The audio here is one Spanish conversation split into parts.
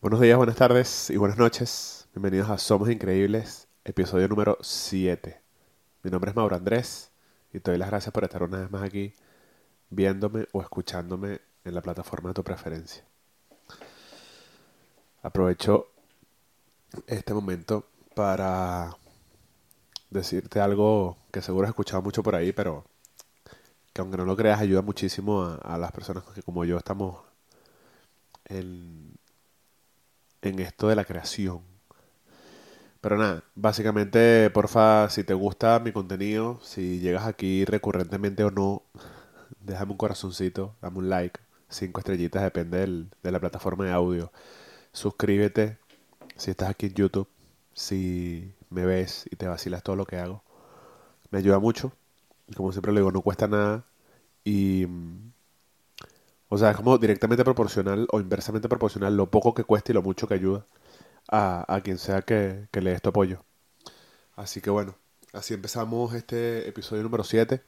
Buenos días, buenas tardes y buenas noches. Bienvenidos a Somos Increíbles, episodio número 7. Mi nombre es Mauro Andrés y te doy las gracias por estar una vez más aquí viéndome o escuchándome en la plataforma de tu preferencia. Aprovecho este momento para decirte algo que seguro has escuchado mucho por ahí, pero que aunque no lo creas ayuda muchísimo a, a las personas que como yo estamos en, en esto de la creación. Pero nada, básicamente, porfa, si te gusta mi contenido, si llegas aquí recurrentemente o no, déjame un corazoncito, dame un like, cinco estrellitas, depende de la plataforma de audio. Suscríbete si estás aquí en YouTube, si me ves y te vacilas todo lo que hago. Me ayuda mucho. Y como siempre lo digo, no cuesta nada. Y mm, o sea, es como directamente proporcional o inversamente proporcional lo poco que cuesta y lo mucho que ayuda a, a quien sea que, que le dé tu apoyo. Así que bueno, así empezamos este episodio número 7.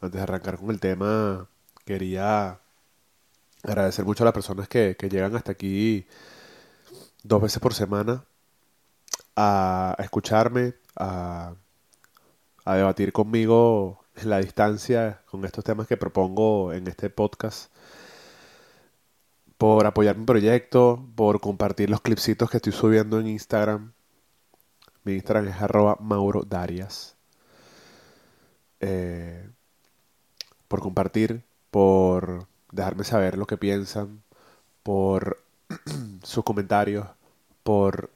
antes de arrancar con el tema, quería agradecer mucho a las personas que, que llegan hasta aquí dos veces por semana a, escucharme, a, a debatir conmigo la distancia con estos temas que propongo en este podcast, por apoyar mi proyecto, por compartir los clipsitos que estoy subiendo en Instagram. Mi Instagram es arroba. Eh, por compartir, por dejarme saber lo que piensan, por sus comentarios, por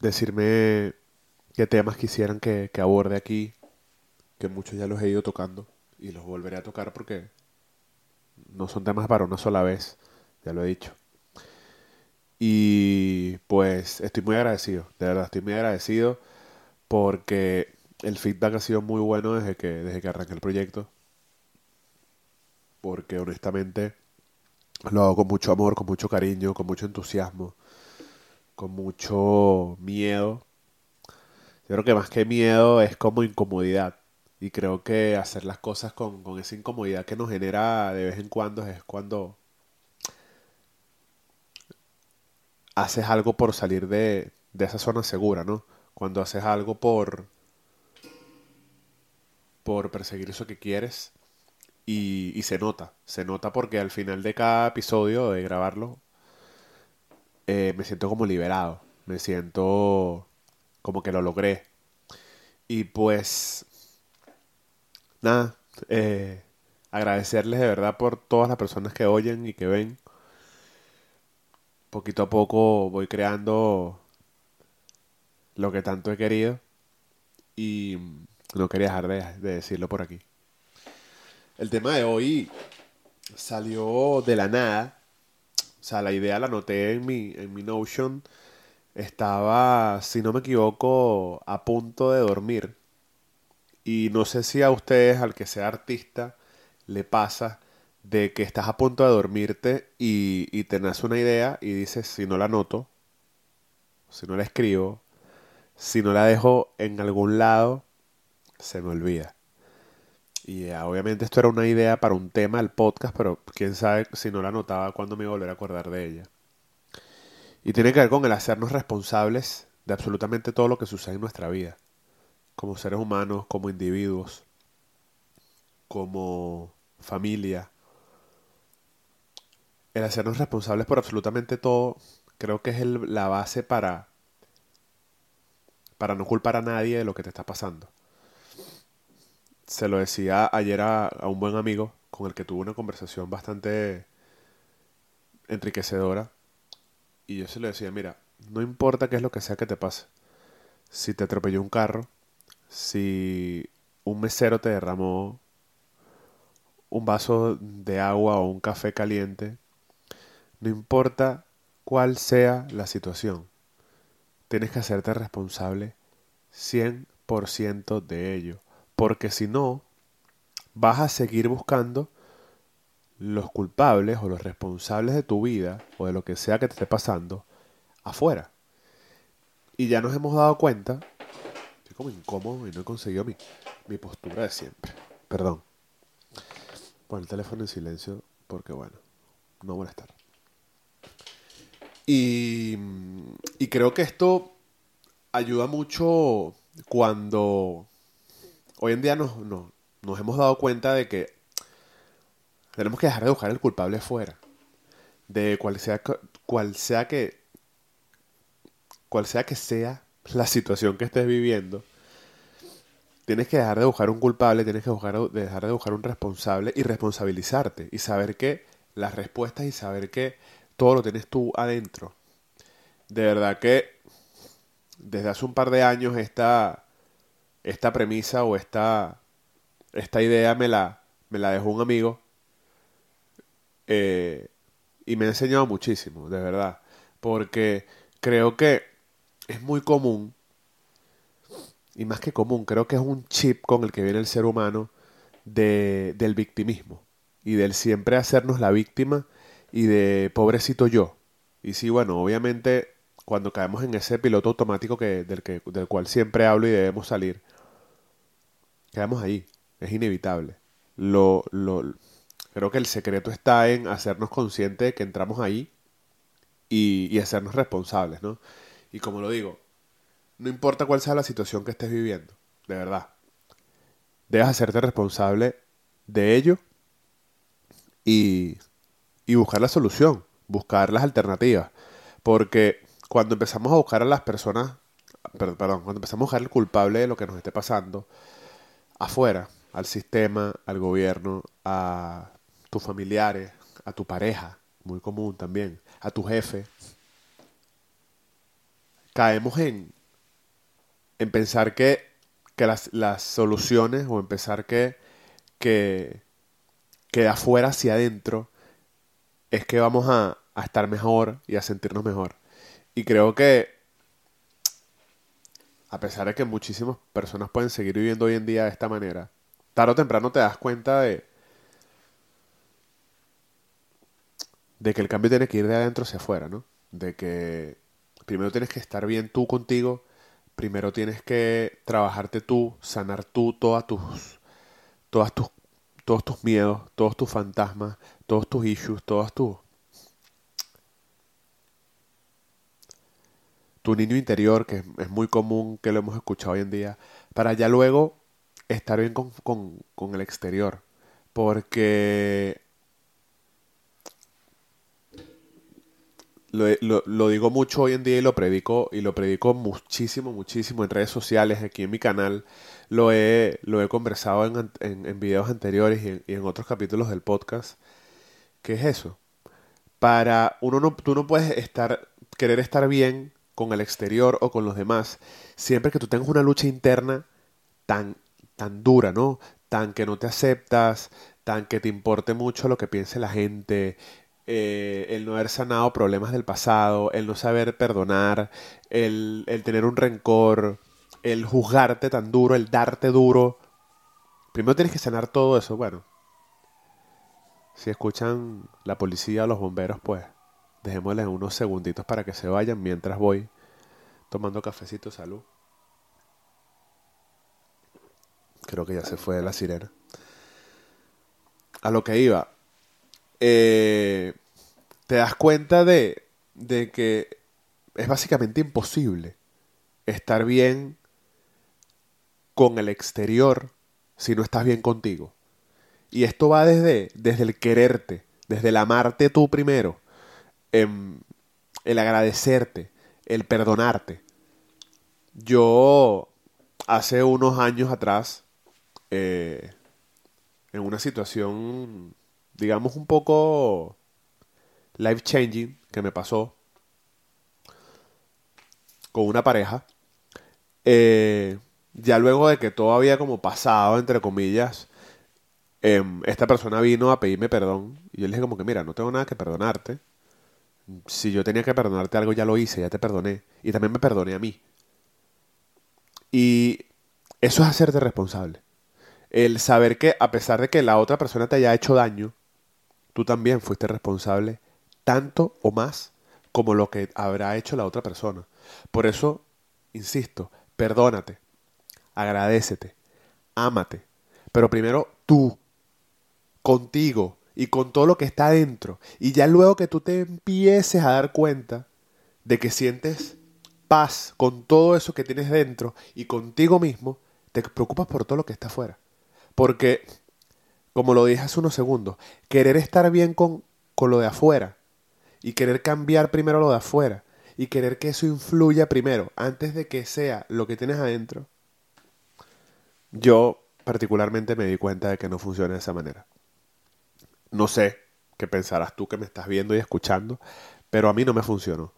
decirme qué temas quisieran que, que aborde aquí, que muchos ya los he ido tocando y los volveré a tocar porque no son temas para una sola vez, ya lo he dicho. Y pues estoy muy agradecido, de verdad estoy muy agradecido porque el feedback ha sido muy bueno desde que, desde que arranqué el proyecto. Porque honestamente lo hago con mucho amor, con mucho cariño, con mucho entusiasmo, con mucho miedo. Yo creo que más que miedo es como incomodidad. Y creo que hacer las cosas con, con esa incomodidad que nos genera de vez en cuando es cuando haces algo por salir de, de esa zona segura, ¿no? Cuando haces algo por, por perseguir eso que quieres y, y se nota, se nota porque al final de cada episodio de grabarlo eh, me siento como liberado, me siento como que lo logré. Y pues nada, eh, agradecerles de verdad por todas las personas que oyen y que ven. Poquito a poco voy creando lo que tanto he querido y no quería dejar de, de decirlo por aquí. El tema de hoy salió de la nada. O sea, la idea la anoté en mi, en mi Notion. Estaba, si no me equivoco, a punto de dormir. Y no sé si a ustedes, al que sea artista, le pasa de que estás a punto de dormirte y, y te nace una idea y dices, si no la anoto, si no la escribo, si no la dejo en algún lado, se me olvida. Y eh, obviamente esto era una idea para un tema del podcast, pero quién sabe si no la anotaba cuándo me iba a volver a acordar de ella. Y tiene que ver con el hacernos responsables de absolutamente todo lo que sucede en nuestra vida, como seres humanos, como individuos, como familia. El hacernos responsables por absolutamente todo creo que es la base para, para no culpar a nadie de lo que te está pasando. Se lo decía ayer a, a un buen amigo con el que tuve una conversación bastante enriquecedora y yo se lo decía, mira, no importa qué es lo que sea que te pase. Si te atropelló un carro, si un mesero te derramó un vaso de agua o un café caliente, no importa cuál sea la situación, tienes que hacerte responsable 100% de ello, porque si no, vas a seguir buscando los culpables o los responsables de tu vida o de lo que sea que te esté pasando afuera. Y ya nos hemos dado cuenta, estoy como incómodo y no he conseguido mi, mi postura de siempre, perdón. Pon el teléfono en silencio porque, bueno, no molestar. Y, y creo que esto ayuda mucho cuando hoy en día nos, nos hemos dado cuenta de que tenemos que dejar de buscar el culpable fuera. De cual sea, cual sea que cual sea que sea la situación que estés viviendo, tienes que dejar de buscar un culpable, tienes que dejar de buscar un responsable y responsabilizarte y saber que las respuestas y saber que todo lo tienes tú adentro. De verdad que desde hace un par de años esta, esta premisa o esta, esta idea me la, me la dejó un amigo eh, y me ha enseñado muchísimo, de verdad. Porque creo que es muy común, y más que común, creo que es un chip con el que viene el ser humano de, del victimismo y del siempre hacernos la víctima y de pobrecito yo. Y sí, bueno, obviamente cuando caemos en ese piloto automático que, del, que, del cual siempre hablo y debemos salir, quedamos ahí, es inevitable. Lo, lo, creo que el secreto está en hacernos conscientes de que entramos ahí y, hacernos responsables, ¿no? Y como lo digo, no importa cuál sea la situación que estés viviendo, de verdad, debes hacerte responsable de ello y, y buscar la solución, buscar las alternativas. Porque cuando empezamos a buscar a las personas, perdón, cuando empezamos a buscar el culpable de lo que nos esté pasando, afuera, al sistema, al gobierno, a tus familiares, a tu pareja, muy común también, a tu jefe, caemos en, en pensar que, que las, las, soluciones o en pensar que, que, que de afuera hacia adentro es que vamos a, a estar mejor y a sentirnos mejor. Y creo que, a pesar de que muchísimas personas pueden seguir viviendo hoy en día de esta manera, tarde o temprano te das cuenta de, que el cambio tiene que ir de adentro hacia afuera, ¿no? De que primero tienes que estar bien tú contigo, primero tienes que trabajarte tú, sanar tú todas tus, todas tus, todos tus miedos, todos tus fantasmas, todos tus issues, todas tus tu niño interior, que es muy común que lo hemos escuchado hoy en día, para ya luego estar bien con, el exterior. Porque lo, digo mucho hoy en día y lo predico, y lo predico muchísimo, muchísimo en redes sociales, aquí en mi canal. Lo he, lo he conversado en, videos anteriores y en, y en, otros capítulos del podcast. ¿Qué es eso? Para uno no, tú no puedes estar, querer estar bien con el exterior o con los demás, siempre que tú tengas una lucha interna tan, tan dura, ¿no? Tan que no te aceptas, tan que te importe mucho lo que piense la gente, eh, el no haber sanado problemas del pasado, el no saber perdonar, el, el tener un rencor, el juzgarte tan duro, el darte duro. Primero tienes que sanar todo eso. Bueno, si escuchan la policía o los bomberos, pues Dejémosles unos segunditos para que se vayan mientras voy tomando cafecito. Salud. Creo que ya se fue la sirena. A lo que iba. Eh, te das cuenta de, de que es básicamente imposible estar bien con el exterior si no estás bien contigo. Y esto va desde, desde el quererte, desde el amarte tú primero, Em, el agradecerte, el perdonarte. Yo hace unos años atrás, eh, en una situación, digamos, un poco life changing que me pasó con una pareja, eh, ya luego de que todo había como pasado, entre comillas, em, esta persona vino a pedirme perdón y yo le dije como que, mira, no tengo nada que perdonarte, si yo tenía que perdonarte algo, ya lo hice, ya te perdoné. Y también me perdoné a mí. Y eso es hacerte responsable. El saber que a pesar de que la otra persona te haya hecho daño, tú también fuiste responsable tanto o más como lo que habrá hecho la otra persona. Por eso, insisto, perdónate, agradecete, ámate, pero primero tú, contigo y con todo lo que está adentro. Y ya luego que tú te empieces a dar cuenta de que sientes paz con todo eso que tienes dentro y contigo mismo, te preocupas por todo lo que está afuera. Porque, como lo dije hace unos segundos, querer estar bien con, con lo de afuera y querer cambiar primero lo de afuera y querer que eso influya primero antes de que sea lo que tienes adentro, yo particularmente me di cuenta de que no funciona de esa manera. No sé qué pensarás tú que me estás viendo y escuchando, pero a mí no me funcionó.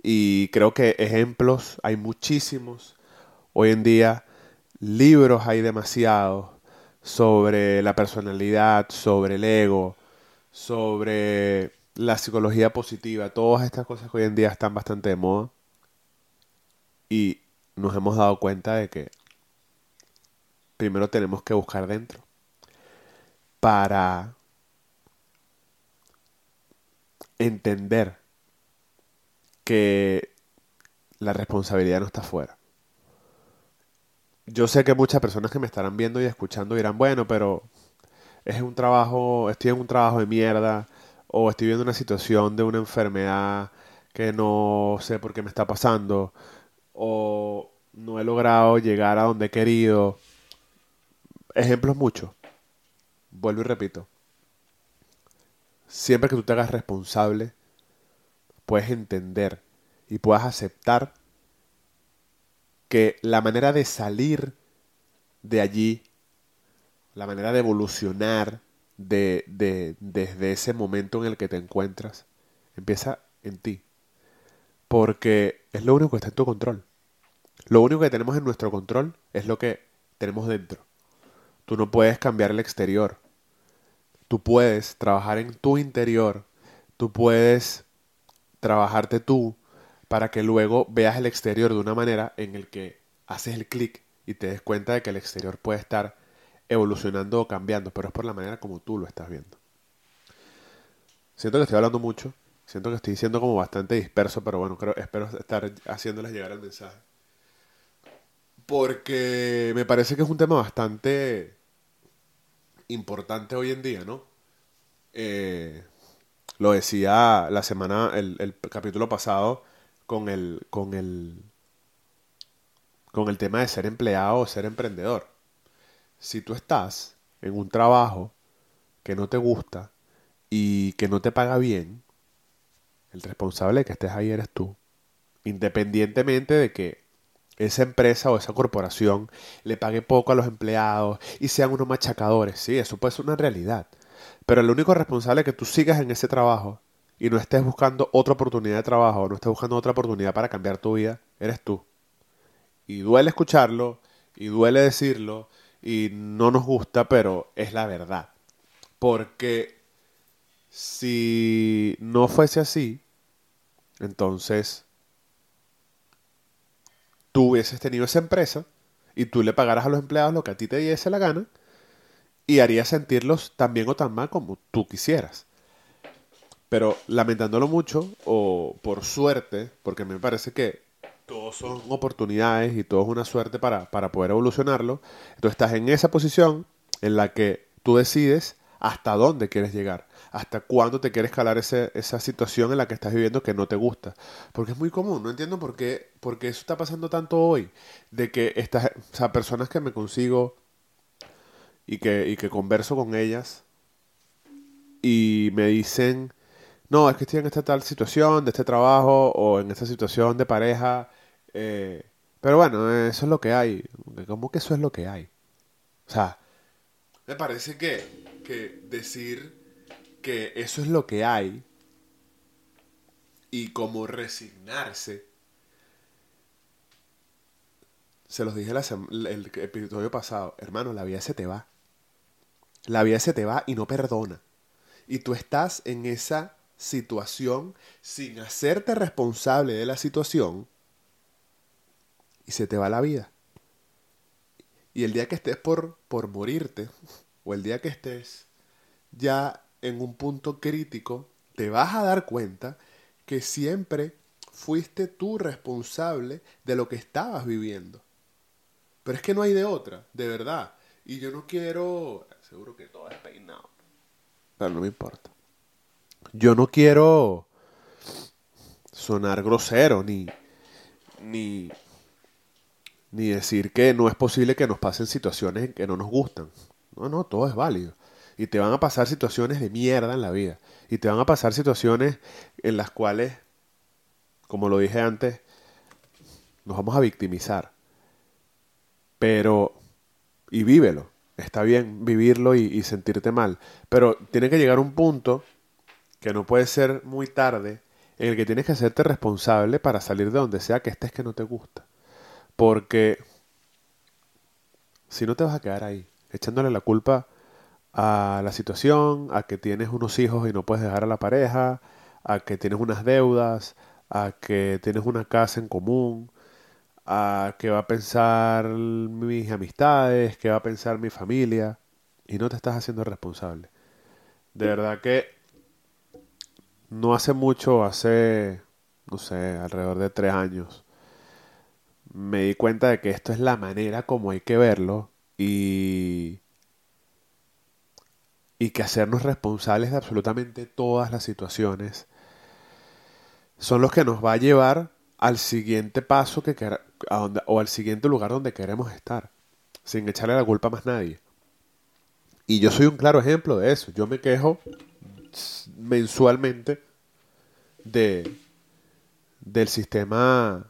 Y creo que ejemplos hay muchísimos. Hoy en día libros hay demasiados sobre la personalidad, sobre el ego, sobre la psicología positiva. Todas estas cosas que hoy en día están bastante de moda. Y nos hemos dado cuenta de que primero tenemos que buscar dentro para entender que la responsabilidad no está afuera. Yo sé que muchas personas que me estarán viendo y escuchando dirán, bueno, pero es un trabajo, estoy en un trabajo de mierda, o estoy viendo una situación de una enfermedad que no sé por qué me está pasando, o no he logrado llegar a donde he querido. Ejemplos muchos. Vuelvo y repito siempre que tú te hagas responsable, puedes entender y puedas aceptar que la manera de salir de allí, la manera de evolucionar de, de, desde ese momento en el que te encuentras, empieza en ti. Porque es lo único que está en tu control. Lo único que tenemos en nuestro control es lo que tenemos dentro. Tú no puedes cambiar el exterior tú puedes trabajar en tu interior, tú puedes trabajarte tú para que luego veas el exterior de una manera en el que haces el clic y te des cuenta de que el exterior puede estar evolucionando o cambiando, pero es por la manera como tú lo estás viendo. Siento que estoy hablando mucho, siento que estoy siendo como bastante disperso, pero bueno, creo, espero estar haciéndoles llegar el mensaje. Porque me parece que es un tema bastante importante hoy en día, ¿no? Eh, lo decía la semana, el, capítulo pasado, con el, con el, con el tema de ser empleado o ser emprendedor. Si tú estás en un trabajo que no te gusta y que no te paga bien, el responsable que estés ahí eres tú. Independientemente de que esa empresa o esa corporación le pague poco a los empleados y sean unos machacadores. Sí, eso puede ser una realidad. Pero el único responsable es que tú sigas en ese trabajo y no estés buscando otra oportunidad de trabajo, no estés buscando otra oportunidad para cambiar tu vida, eres tú. Y duele escucharlo, y duele decirlo, y no nos gusta, pero es la verdad. Porque si no fuese así, entonces tú hubieses tenido esa empresa y tú le pagaras a los empleados lo que a ti te diese la gana y harías sentirlos tan bien o tan mal como tú quisieras. Pero lamentándolo mucho, o por suerte, porque me parece que todos son oportunidades y todo es una suerte para, para poder evolucionarlo, tú estás en esa posición en la que tú decides hasta dónde quieres llegar hasta cuándo te quieres escalar esa situación en la que estás viviendo que no te gusta. Porque es muy común, no entiendo por qué, por qué eso está pasando tanto hoy, de que estas personas que me consigo y que, y que converso con ellas y me dicen, no, es que estoy en esta tal situación de este trabajo o en esta situación de pareja, eh, pero bueno, eso es lo que hay. ¿Cómo que eso es lo que hay? O sea, me parece que, que decir que eso es lo que hay y como resignarse. Se los dije el episodio pasado, hermano, la vida se te va. La vida se te va y no perdona. Y tú estás en esa situación sin hacerte responsable de la situación y se te va la vida. Y el día que estés por, por morirte, o el día que estés ya en un punto crítico, te vas a dar cuenta que siempre fuiste tú responsable de lo que estabas viviendo. Pero es que no hay de otra, de verdad. Y yo no quiero... Seguro que todo es peinado. pero no me importa. Yo no quiero sonar grosero ni, ni, ni decir que no es posible que nos pasen situaciones que no nos gustan. No, no, todo es válido. Y te van a pasar situaciones de mierda en la vida. Y te van a pasar situaciones en las cuales, como lo dije antes, nos vamos a victimizar. Pero, y vívelo. Está bien vivirlo y, y sentirte mal. Pero tiene que llegar un punto que no puede ser muy tarde en el que tienes que hacerte responsable para salir de donde sea que estés que no te gusta. Porque si no te vas a quedar ahí, echándole la culpa a la situación, a que tienes unos hijos y no puedes dejar a la pareja, a que tienes unas deudas, a que tienes una casa en común, a que va a pensar mis amistades, que va a pensar mi familia, y no te estás haciendo responsable. De verdad que no hace mucho, hace, no sé, alrededor de tres años, me di cuenta de que esto es la manera como hay que verlo y, y que hacernos responsables de absolutamente todas las situaciones son los que nos va a llevar al siguiente paso que o al siguiente lugar donde queremos estar, sin echarle la culpa a más nadie. Y yo soy un claro ejemplo de eso. Yo me quejo mensualmente de, del sistema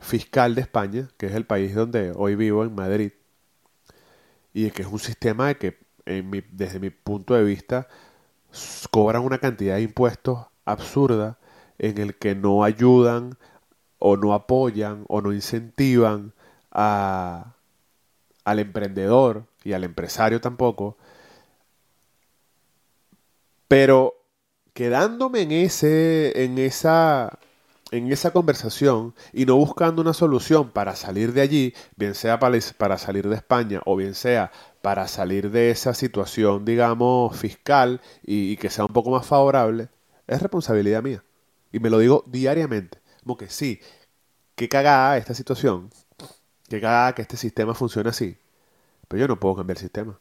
fiscal de España, que es el país donde hoy vivo, en Madrid, y que es un sistema de que, desde mi punto de vista, cobran una cantidad de impuestos absurda en el que no ayudan o no apoyan o no incentivan a, al emprendedor y al empresario tampoco. Pero quedándome en ese, en esa, en esa conversación y no buscando una solución para salir de allí, bien sea para, para salir de España o bien sea para salir de esa situación, digamos, fiscal y, que sea un poco más favorable, es responsabilidad mía. Y me lo digo diariamente. Como que sí, qué cagada esta situación, qué cagada que este sistema funcione así. Pero yo no puedo cambiar el sistema.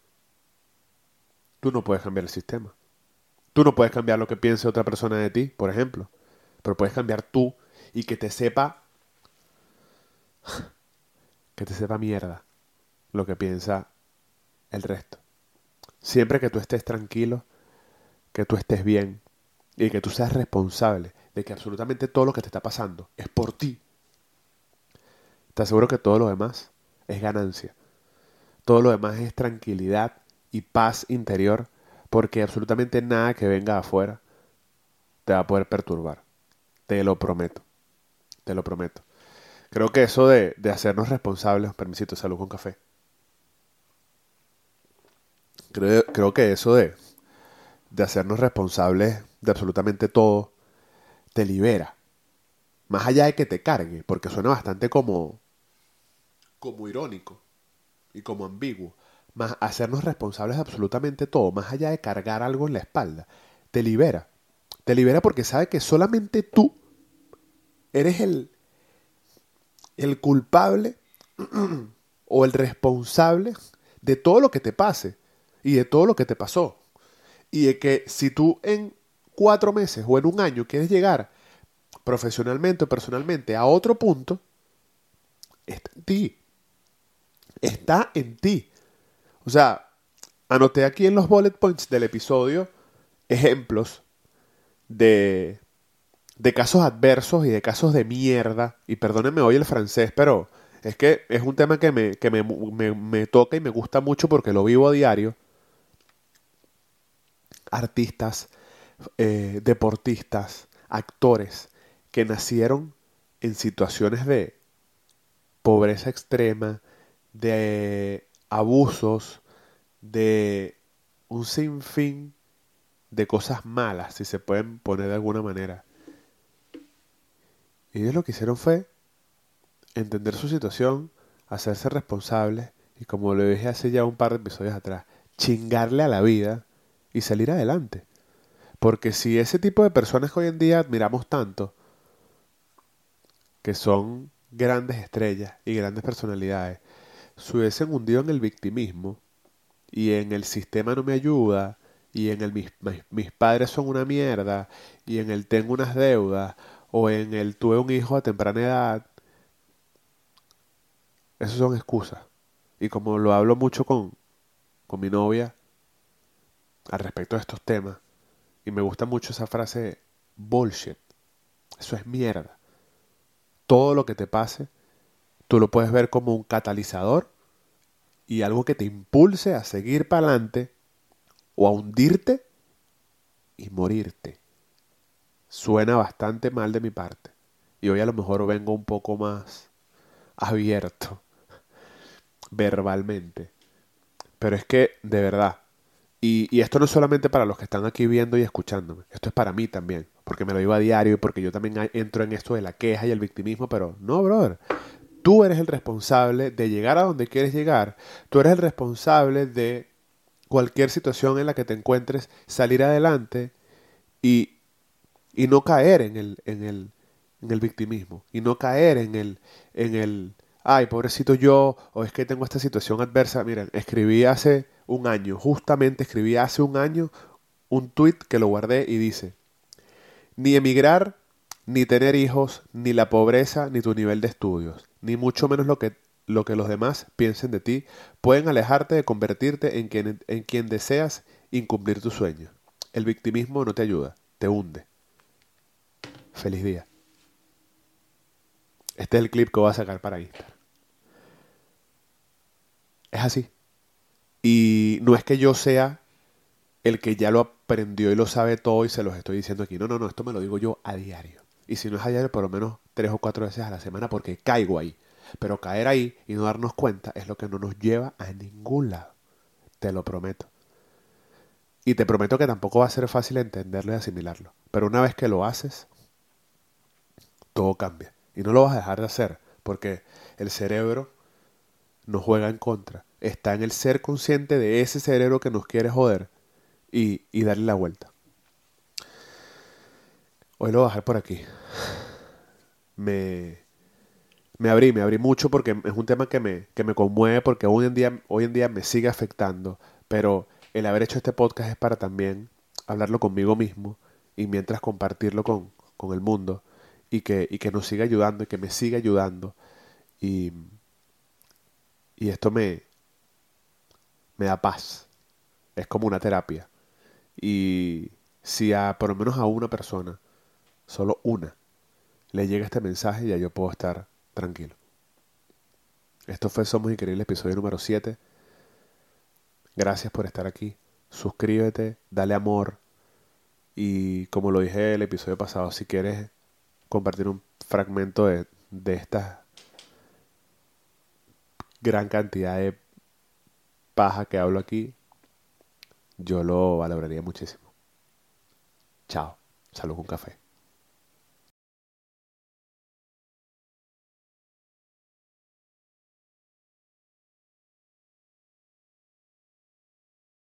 Tú no puedes cambiar el sistema. Tú no puedes cambiar lo que piense otra persona de ti, por ejemplo. Pero puedes cambiar tú y que te sepa. que te sepa mierda lo que piensa el resto. Siempre que tú estés tranquilo, que tú estés bien y que tú seas responsable de que absolutamente todo lo que te está pasando es por ti. Te aseguro que todo lo demás es ganancia. Todo lo demás es tranquilidad y paz interior porque absolutamente nada que venga afuera te va a poder perturbar. Te lo prometo. Te lo prometo. Creo que eso de, hacernos responsables, permisito, salud con café. Creo, creo que eso de, de hacernos responsables de absolutamente todo te libera. Más allá de que te cargue, porque suena bastante como, como irónico y como ambiguo más hacernos responsables de absolutamente todo, más allá de cargar algo en la espalda, te libera. Te libera porque sabe que solamente tú eres el, el culpable o el responsable de todo lo que te pase y de todo lo que te pasó. Y de que si tú en cuatro meses o en un año quieres llegar profesionalmente o personalmente a otro punto, está en ti. Está en ti. O sea, anoté aquí en los bullet points del episodio ejemplos de, de casos adversos y de casos de mierda. Y perdónenme hoy el francés, pero es que es un tema que me, que me, me, toca y me gusta mucho porque lo vivo a diario. Artistas, eh, deportistas, actores que nacieron en situaciones de pobreza extrema, de abusos, de un sinfín de cosas malas, si se pueden poner de alguna manera. Y ellos lo que hicieron fue entender su situación, hacerse responsables y como lo dije hace ya un par de episodios atrás, chingarle a la vida y salir adelante. Porque si ese tipo de personas que hoy en día admiramos tanto, que son grandes estrellas y grandes personalidades, se hubiesen hundido en el victimismo y en el sistema no me ayuda y en el mis, mis padres son una mierda y en el tengo unas deudas o en el tuve un hijo a temprana edad, esas son excusas. Y como lo hablo mucho con, con mi novia al respecto de estos temas, y me gusta mucho esa frase, bullshit, eso es mierda. Todo lo que te pase, tú lo puedes ver como un catalizador y algo que te impulse a seguir para adelante o a hundirte y morirte. Suena bastante mal de mi parte. Y hoy a lo mejor vengo un poco más abierto verbalmente. Pero es que, de verdad, y, esto no es solamente para los que están aquí viendo y escuchándome, esto es para mí también, porque me lo digo a diario y porque yo también entro en esto de la queja y el victimismo, pero no, brother. Tú eres el responsable de llegar a donde quieres llegar. Tú eres el responsable de cualquier situación en la que te encuentres, salir adelante y, y no caer en el, en, el, en el victimismo. Y no caer en el, en el, ay, pobrecito yo, o es que tengo esta situación adversa. Miren, escribí hace un año, justamente escribí hace un año un tweet que lo guardé y dice, ni emigrar, ni tener hijos, ni la pobreza, ni tu nivel de estudios ni mucho menos lo que, lo que los demás piensen de ti, pueden alejarte de convertirte en quien, en quien deseas incumplir tu sueño. El victimismo no te ayuda, te hunde. Feliz día. Este es el clip que voy a sacar para Instagram. Es así. Y no es que yo sea el que ya lo aprendió y lo sabe todo y se los estoy diciendo aquí. No, no, no, esto me lo digo yo a diario. Y si no es a diario, por lo menos tres o cuatro veces a la semana porque caigo ahí. Pero caer ahí y no darnos cuenta es lo que no nos lleva a ningún lado. Te lo prometo. Y te prometo que tampoco va a ser fácil entenderlo y asimilarlo. Pero una vez que lo haces, todo cambia. Y no lo vas a dejar de hacer porque el cerebro nos juega en contra. Está en el ser consciente de ese cerebro que nos quiere joder y, y darle la vuelta. Hoy lo voy a dejar por aquí. Me, me abrí, me abrí mucho porque es un tema que me, que me conmueve porque hoy en, día, hoy en día me sigue afectando, pero el haber hecho este podcast es para también hablarlo conmigo mismo y mientras compartirlo con, con el mundo y que, y que nos siga ayudando y que me siga ayudando. Y, y esto me, me da paz, es como una terapia. Y si a por lo menos a una persona, solo una, le llega este mensaje y ya yo puedo estar tranquilo. Esto fue Somos Increíbles, episodio número 7. Gracias por estar aquí. Suscríbete, dale amor. Y como lo dije el episodio pasado, si quieres compartir un fragmento de, de esta gran cantidad de paja que hablo aquí, yo lo valoraría muchísimo. Chao. Salud con café.